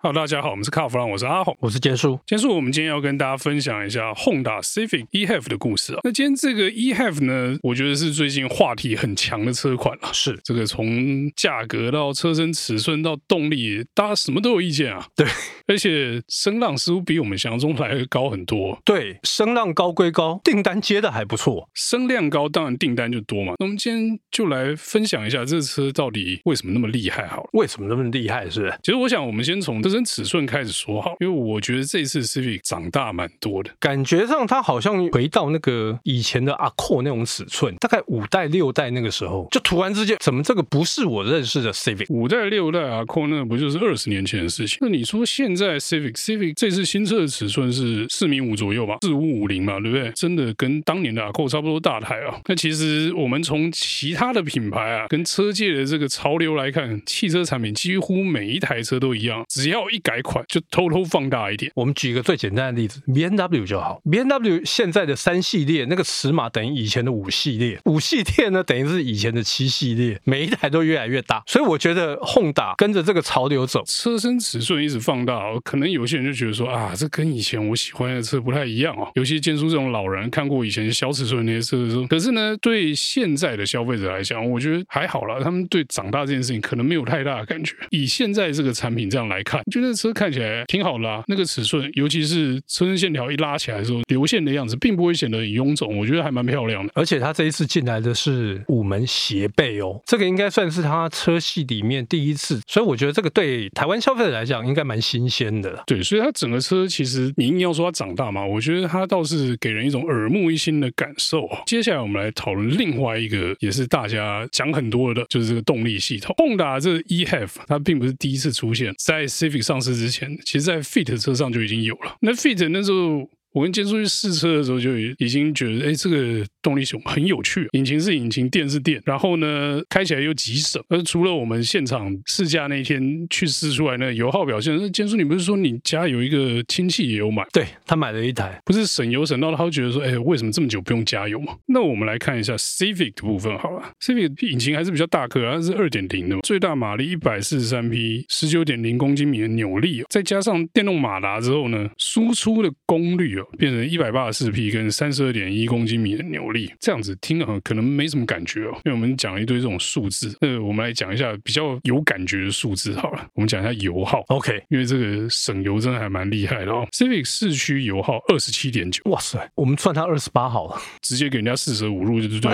Hello，大家好，我们是卡弗朗，我是阿红，我是杰叔。杰叔，我们今天要跟大家分享一下 Honda Civic e-HEV 的故事啊。那今天这个 e-HEV 呢，我觉得是最近话题很强的车款了。是这个从价格到车身尺寸到动力，大家什么都有意见啊。对，而且声浪似乎比我们想象中来的高很多。对，声浪高归高，订单接的还不错。声量高，当然订单就多嘛。那我们今天就来分享一下这车到底为什么那么厉害好了。为什么那么厉害？是不是？其实我想，我们先从车身尺寸开始说好，因为我觉得这次 Civic 长大蛮多的，感觉上它好像回到那个以前的 Accord 那种尺寸，大概五代六代那个时候，就突然之间，怎么这个不是我认识的 Civic？五代六代 Accord 那不就是二十年前的事情？那你说现在 Civic Civic 这次新车的尺寸是四米五左右吧，四五五零嘛，对不对？真的跟当年的 Accord 差不多大台啊。那其实我们从其他的品牌啊，跟车界的这个潮流来看，汽车产品几乎每一台车都一样，只要一改款就。偷偷放大一点，我们举一个最简单的例子，BMW 就好。BMW 现在的三系列那个尺码等于以前的五系列，五系列呢等于是以前的七系列，每一台都越来越大。所以我觉得 Honda 跟着这个潮流走，车身尺寸一直放大，可能有些人就觉得说啊，这跟以前我喜欢的车不太一样哦。尤其坚叔这种老人看过以前小尺寸那些车的时候，可是呢，对现在的消费者来讲，我觉得还好啦。他们对长大这件事情可能没有太大的感觉。以现在这个产品这样来看，就那车看起来。挺好啦，那个尺寸，尤其是车身线条一拉起来的时候，流线的样子，并不会显得很臃肿，我觉得还蛮漂亮的。而且它这一次进来的是五门斜背哦，这个应该算是它车系里面第一次，所以我觉得这个对台湾消费者来讲应该蛮新鲜的。对，所以它整个车其实你硬要说它长大嘛，我觉得它倒是给人一种耳目一新的感受。接下来我们来讨论另外一个，也是大家讲很多的，就是这个动力系统。Honda 这 e-HEV 它并不是第一次出现在 Civic 上市之前。其实，在 Fit 车上就已经有了。那 Fit 那时候。我跟坚叔去试车的时候，就已经觉得，哎，这个动力熊很有趣。引擎是引擎，电是电，然后呢，开起来又极省。而除了我们现场试驾那天去试出来那油耗表现，那坚叔，你不是说你家有一个亲戚也有买？对，他买了一台，不是省油省到他会觉得说，哎，为什么这么久不用加油嘛？那我们来看一下 Civic 的部分好了。Civic 引擎还是比较大颗，它是二点零的，最大马力一百四十三匹，十九点零公斤米的扭力，再加上电动马达之后呢，输出的功率哦。变成一百八十四匹跟三十二点一公斤米的扭力，这样子听啊，可能没什么感觉哦。因为我们讲了一堆这种数字，那我们来讲一下比较有感觉的数字好了。我们讲一下油耗，OK，因为这个省油真的还蛮厉害的哦。Civic 市区油耗二十七点九，哇塞，我们算它二十八好了，直接给人家四舍五入，对不对？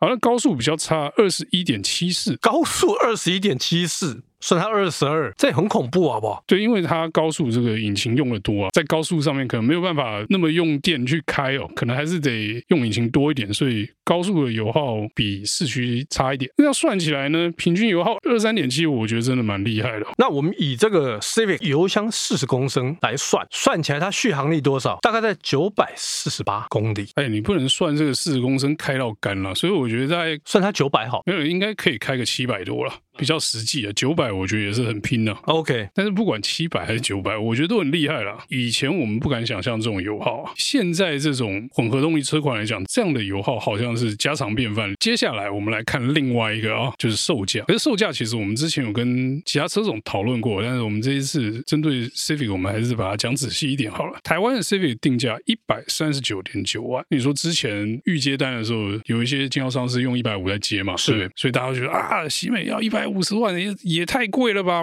好，那高速比较差，二十一点七四，高速二十一点七四。算它二十二，这也很恐怖，好不好？对，因为它高速这个引擎用的多啊，在高速上面可能没有办法那么用电去开哦，可能还是得用引擎多一点，所以高速的油耗比市区差一点。那要算起来呢，平均油耗二三点七，我觉得真的蛮厉害的。那我们以这个 Civic 油箱四十公升来算，算起来它续航力多少？大概在九百四十八公里。哎，你不能算这个四十公升开到干了，所以我觉得在算它九百好，没有应该可以开个七百多了。比较实际的九百，我觉得也是很拼的啊。OK，但是不管七百还是九百，我觉得都很厉害了。以前我们不敢想象这种油耗，现在这种混合动力车款来讲，这样的油耗好像是家常便饭。接下来我们来看另外一个啊，就是售价。可是售价其实我们之前有跟其他车种讨论过，但是我们这一次针对 Civic，我们还是把它讲仔细一点好了。台湾的 Civic 定价一百三十九点九万。你说之前预接单的时候，有一些经销商是用一百五来接嘛？是，所以大家都觉得啊，喜美要一百。五十万也也太贵了吧！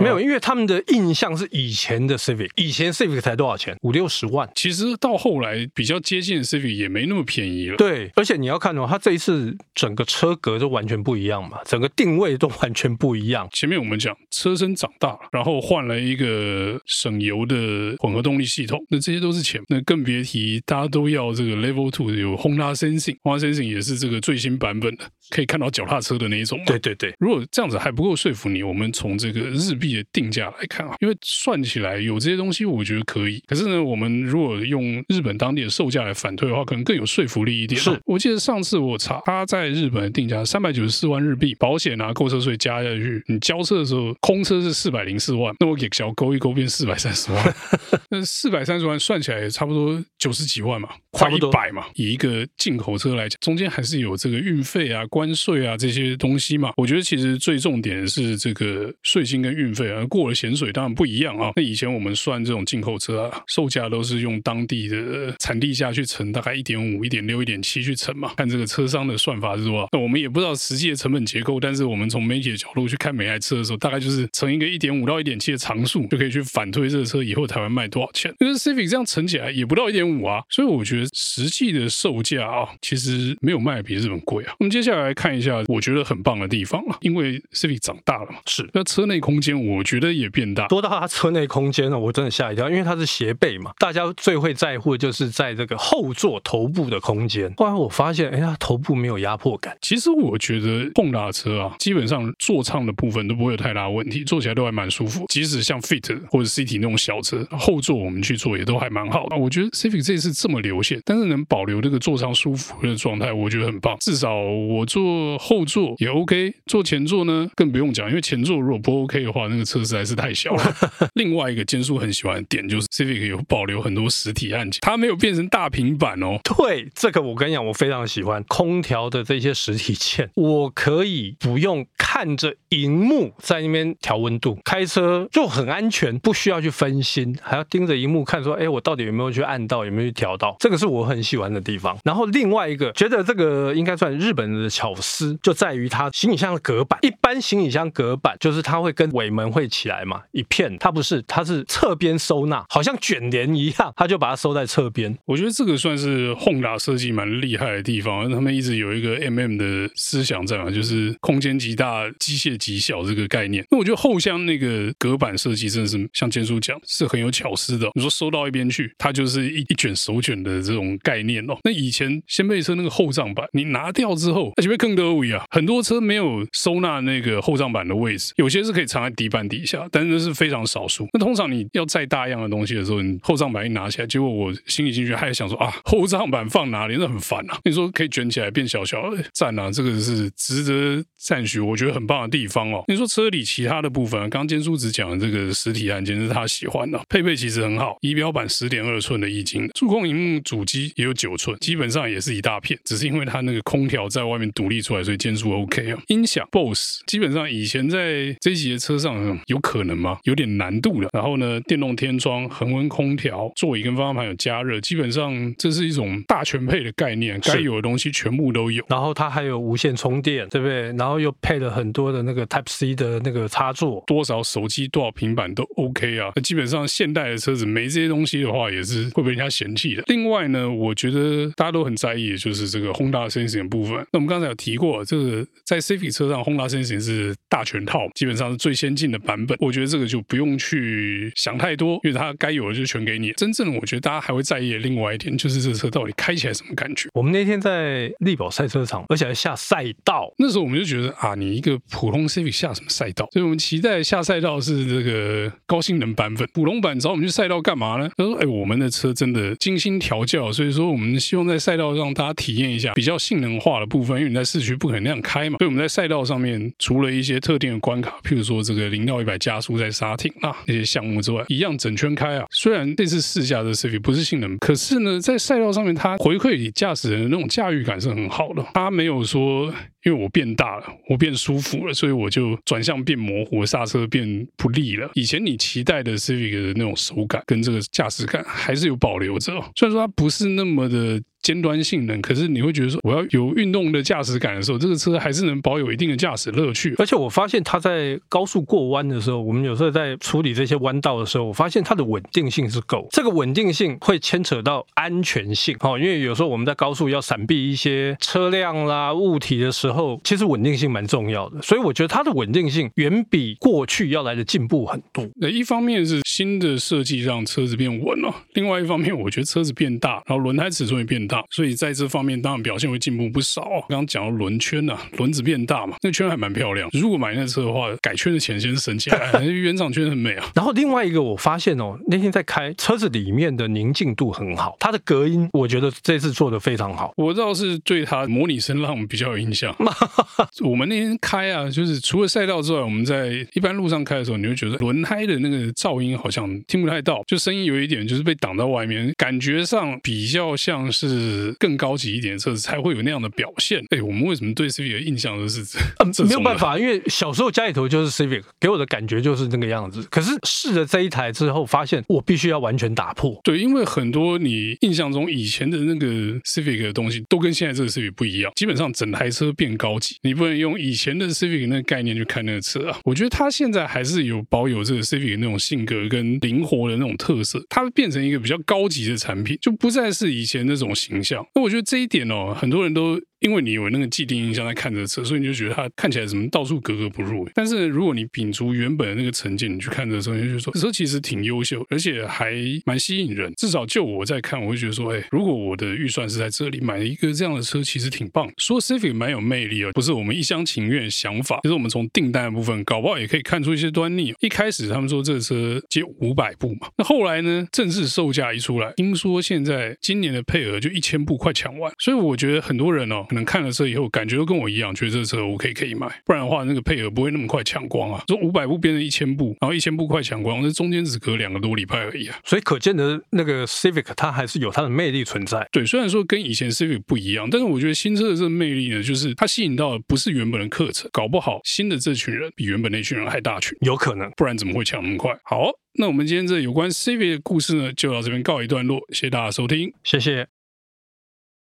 没有，因为他们的印象是以前的 Civic，以前 Civic 才多少钱？五六十万。其实到后来比较接近的 Civic 也没那么便宜了。对，而且你要看哦，它这一次整个车格都完全不一样嘛，整个定位都完全不一样。前面我们讲车身长大了，然后换了一个省油的混合动力系统，那这些都是钱，那更别提大家都要这个 Level Two 有 Honda Sensing，Honda Sensing 也是这个最新版本的，可以看到脚踏车的那一种。对对对，如果这样子还不够说服你，我们从这个日币的定价来看啊，因为算起来有这些东西，我觉得可以。可是呢，我们如果用日本当地的售价来反推的话，可能更有说服力一点。是，我记得上次我查，他在日本的定价三百九十四万日币，保险啊、购车税加下去，你交车的时候空车是四百零四万，那我给小勾一勾变四百三十万，那四百三十万算起来也差不多九十几万嘛，快一百嘛。以一个进口车来讲，中间还是有这个运费啊、关税啊这些东西嘛。我觉得其实。最重点的这个税金跟运费啊，过了咸水当然不一样啊。那以前我们算这种进口车啊，售价都是用当地的产地价去乘，大概一点五、一点六、一点七去乘嘛，看这个车商的算法是多少。那我们也不知道实际的成本结构，但是我们从媒体的角度去看每台车的时候，大概就是乘一个一点五到一点七的常数，就可以去反推这个车以后台湾卖多少钱。因为 Civic 这样乘起来也不到一点五啊，所以我觉得实际的售价啊，其实没有卖比日本贵啊。我们接下来看一下，我觉得很棒的地方啊，因为 Civic 长大了嘛，是那车内空间，我觉得也变大，多到它车内空间呢，我真的吓一跳，因为它是斜背嘛，大家最会在乎的就是在这个后座头部的空间。后来我发现，哎呀，头部没有压迫感。其实我觉得 Honda 车啊，基本上座舱的部分都不会有太大问题，坐起来都还蛮舒服。即使像 Fit 或者 City 那种小车，后座我们去坐也都还蛮好的。我觉得 Civic 这次这么流线，但是能保留这个座舱舒服的状态，我觉得很棒。至少我坐后座也 OK，坐前座呢更不用讲，因为前座如果不 OK 的话，那个车实在是太小了。另外一个坚叔很喜欢的点就是 Civic 有保留很多实体按键，它没有变成大平板哦。对，这个我跟你讲，我非常喜欢空调的这些实体键，我可以不用看着荧幕在那边调温度，开车就很安全，不需要去分心，还要盯着荧幕看说，哎，我到底有没有去按到，有没有去调到？这个是我很喜欢的地方。然后另外一个，觉得这个应该算日本人的巧思，就在于它行李箱的隔板。一般行李箱隔隔板就是它会跟尾门会起来嘛，一片，它不是，它是侧边收纳，好像卷帘一样，它就把它收在侧边。我觉得这个算是 Honda 设计蛮厉害的地方，他们一直有一个 MM 的思想在嘛，就是空间极大，机械极小这个概念。那我觉得后箱那个隔板设计真的是像坚叔讲，是很有巧思的。你说收到一边去，它就是一一卷手卷的这种概念哦。那以前掀背车那个后帐板，你拿掉之后，那就会更多位啊。很多车没有收纳那个后帐板位置，有些是可以藏在底板底下，但是是非常少数。那通常你要再大样的东西的时候，你后账板一拿起来，结果我心里进去还想说啊，后账板放哪里？那很烦啊。你说可以卷起来变小小的，赞啊，这个是值得赞许，我觉得很棒的地方哦。你说车里其他的部分，刚刚坚叔只讲的这个实体按键是他喜欢的，配备其实很好，仪表板十点二寸的液晶，触控荧幕主机也有九寸，基本上也是一大片，只是因为它那个空调在外面独立出来，所以坚叔 OK 啊。音响 BOSS，基本上以前在这一级的车上有可能吗？有点难度的。然后呢，电动天窗、恒温空调、座椅跟方向盘有加热，基本上这是一种大全配的概念，该有的东西全部都有。然后它还有无线充电，对不对？然后又配了很多的那个 Type C 的那个插座，多少手机、多少平板都 OK 啊。那基本上现代的车子没这些东西的话，也是会被人家嫌弃的。另外呢，我觉得大家都很在意的就是这个 Honda Sensing 部分。那我们刚才有提过，这个在 Civic 车上 Honda Sensing 是大全套，基本上是最先进的版本。我觉得这个就不用去想太多，因为它该有的就全给你。真正我觉得大家还会在意的另外一点，就是这个车到底开起来什么感觉。我们那天在力宝赛车场，而且还下赛道，那时候我们就觉得啊，你一个普通 Civic 下什么赛道？所以我们期待下赛道是这个高性能版本。普通版找我们去赛道干嘛呢？他说：“哎，我们的车真的精心调教，所以说我们希望在赛道上大家体验一下比较性能化的部分，因为你在市区不可能那样开嘛。所以我们在赛道上面，除了一些特特定的关卡，譬如说这个零到一百加速在刹停啊那些项目之外，一样整圈开啊。虽然这次试驾的 Civic 不是性能，可是呢，在赛道上面它回馈驾驶人的那种驾驭感是很好的。它没有说。”因为我变大了，我变舒服了，所以我就转向变模糊，刹车变不利了。以前你期待的 Civic 的那种手感跟这个驾驶感还是有保留着，虽然说它不是那么的。尖端性能，可是你会觉得说，我要有运动的驾驶感的时候，这个车还是能保有一定的驾驶乐趣。而且我发现它在高速过弯的时候，我们有时候在处理这些弯道的时候，我发现它的稳定性是够。这个稳定性会牵扯到安全性，哦，因为有时候我们在高速要闪避一些车辆啦、物体的时候，其实稳定性蛮重要的。所以我觉得它的稳定性远比过去要来的进步很多。那一方面是新的设计让车子变稳了，另外一方面我觉得车子变大，然后轮胎尺寸也变大。所以在这方面当然表现会进步不少。刚刚讲到轮圈呐、啊，轮子变大嘛，那个圈还蛮漂亮。如果买那车的话，改圈的钱先省起来，原厂圈很美啊。然后另外一个我发现哦，那天在开车子里面的宁静度很好，它的隔音我觉得这次做的非常好。我倒是对它模拟声浪比较有印象。我们那天开啊，就是除了赛道之外，我们在一般路上开的时候，你会觉得轮胎的那个噪音好像听不太到，就声音有一点就是被挡到外面，感觉上比较像是。是更高级一点的车子才会有那样的表现。哎，我们为什么对 Civic 的印象都是这？嗯，没有办法，因为小时候家里头就是 Civic，给我的感觉就是那个样子。可是试了这一台之后，发现我必须要完全打破。对，因为很多你印象中以前的那个 Civic 的东西，都跟现在这个 Civic 不一样。基本上整台车变高级，你不能用以前的 Civic 那个概念去看那个车啊。我觉得它现在还是有保有这个 Civic 那种性格跟灵活的那种特色，它变成一个比较高级的产品，就不再是以前那种形象。那我觉得这一点哦，很多人都。因为你有那个既定印象在看这车，所以你就觉得它看起来怎么到处格格不入。但是如果你摒除原本的那个成见，你去看这车，你就说这车其实挺优秀，而且还蛮吸引人。至少就我在看，我会觉得说，哎，如果我的预算是在这里买一个这样的车，其实挺棒。说 Civic 蛮有魅力啊，不是我们一厢情愿想法。其实我们从订单的部分，搞不好也可以看出一些端倪。一开始他们说这个车接五百部嘛，那后来呢，正式售价一出来，听说现在今年的配额就一千部快抢完。所以我觉得很多人哦，可能看了车以后。感觉都跟我一样，觉得这车 OK 可以买，不然的话那个配额不会那么快抢光啊。从五百部变成一千部，然后一千部快抢光，那中间只隔两个多礼拜而已啊。所以可见的那个 Civic 它还是有它的魅力存在。对，虽然说跟以前 Civic 不一样，但是我觉得新车的这个魅力呢，就是它吸引到的不是原本的课程，搞不好新的这群人比原本那群人还大群，有可能，不然怎么会抢那么快？好，那我们今天这有关 Civic 的故事呢，就到这边告一段落，谢谢大家收听，谢谢。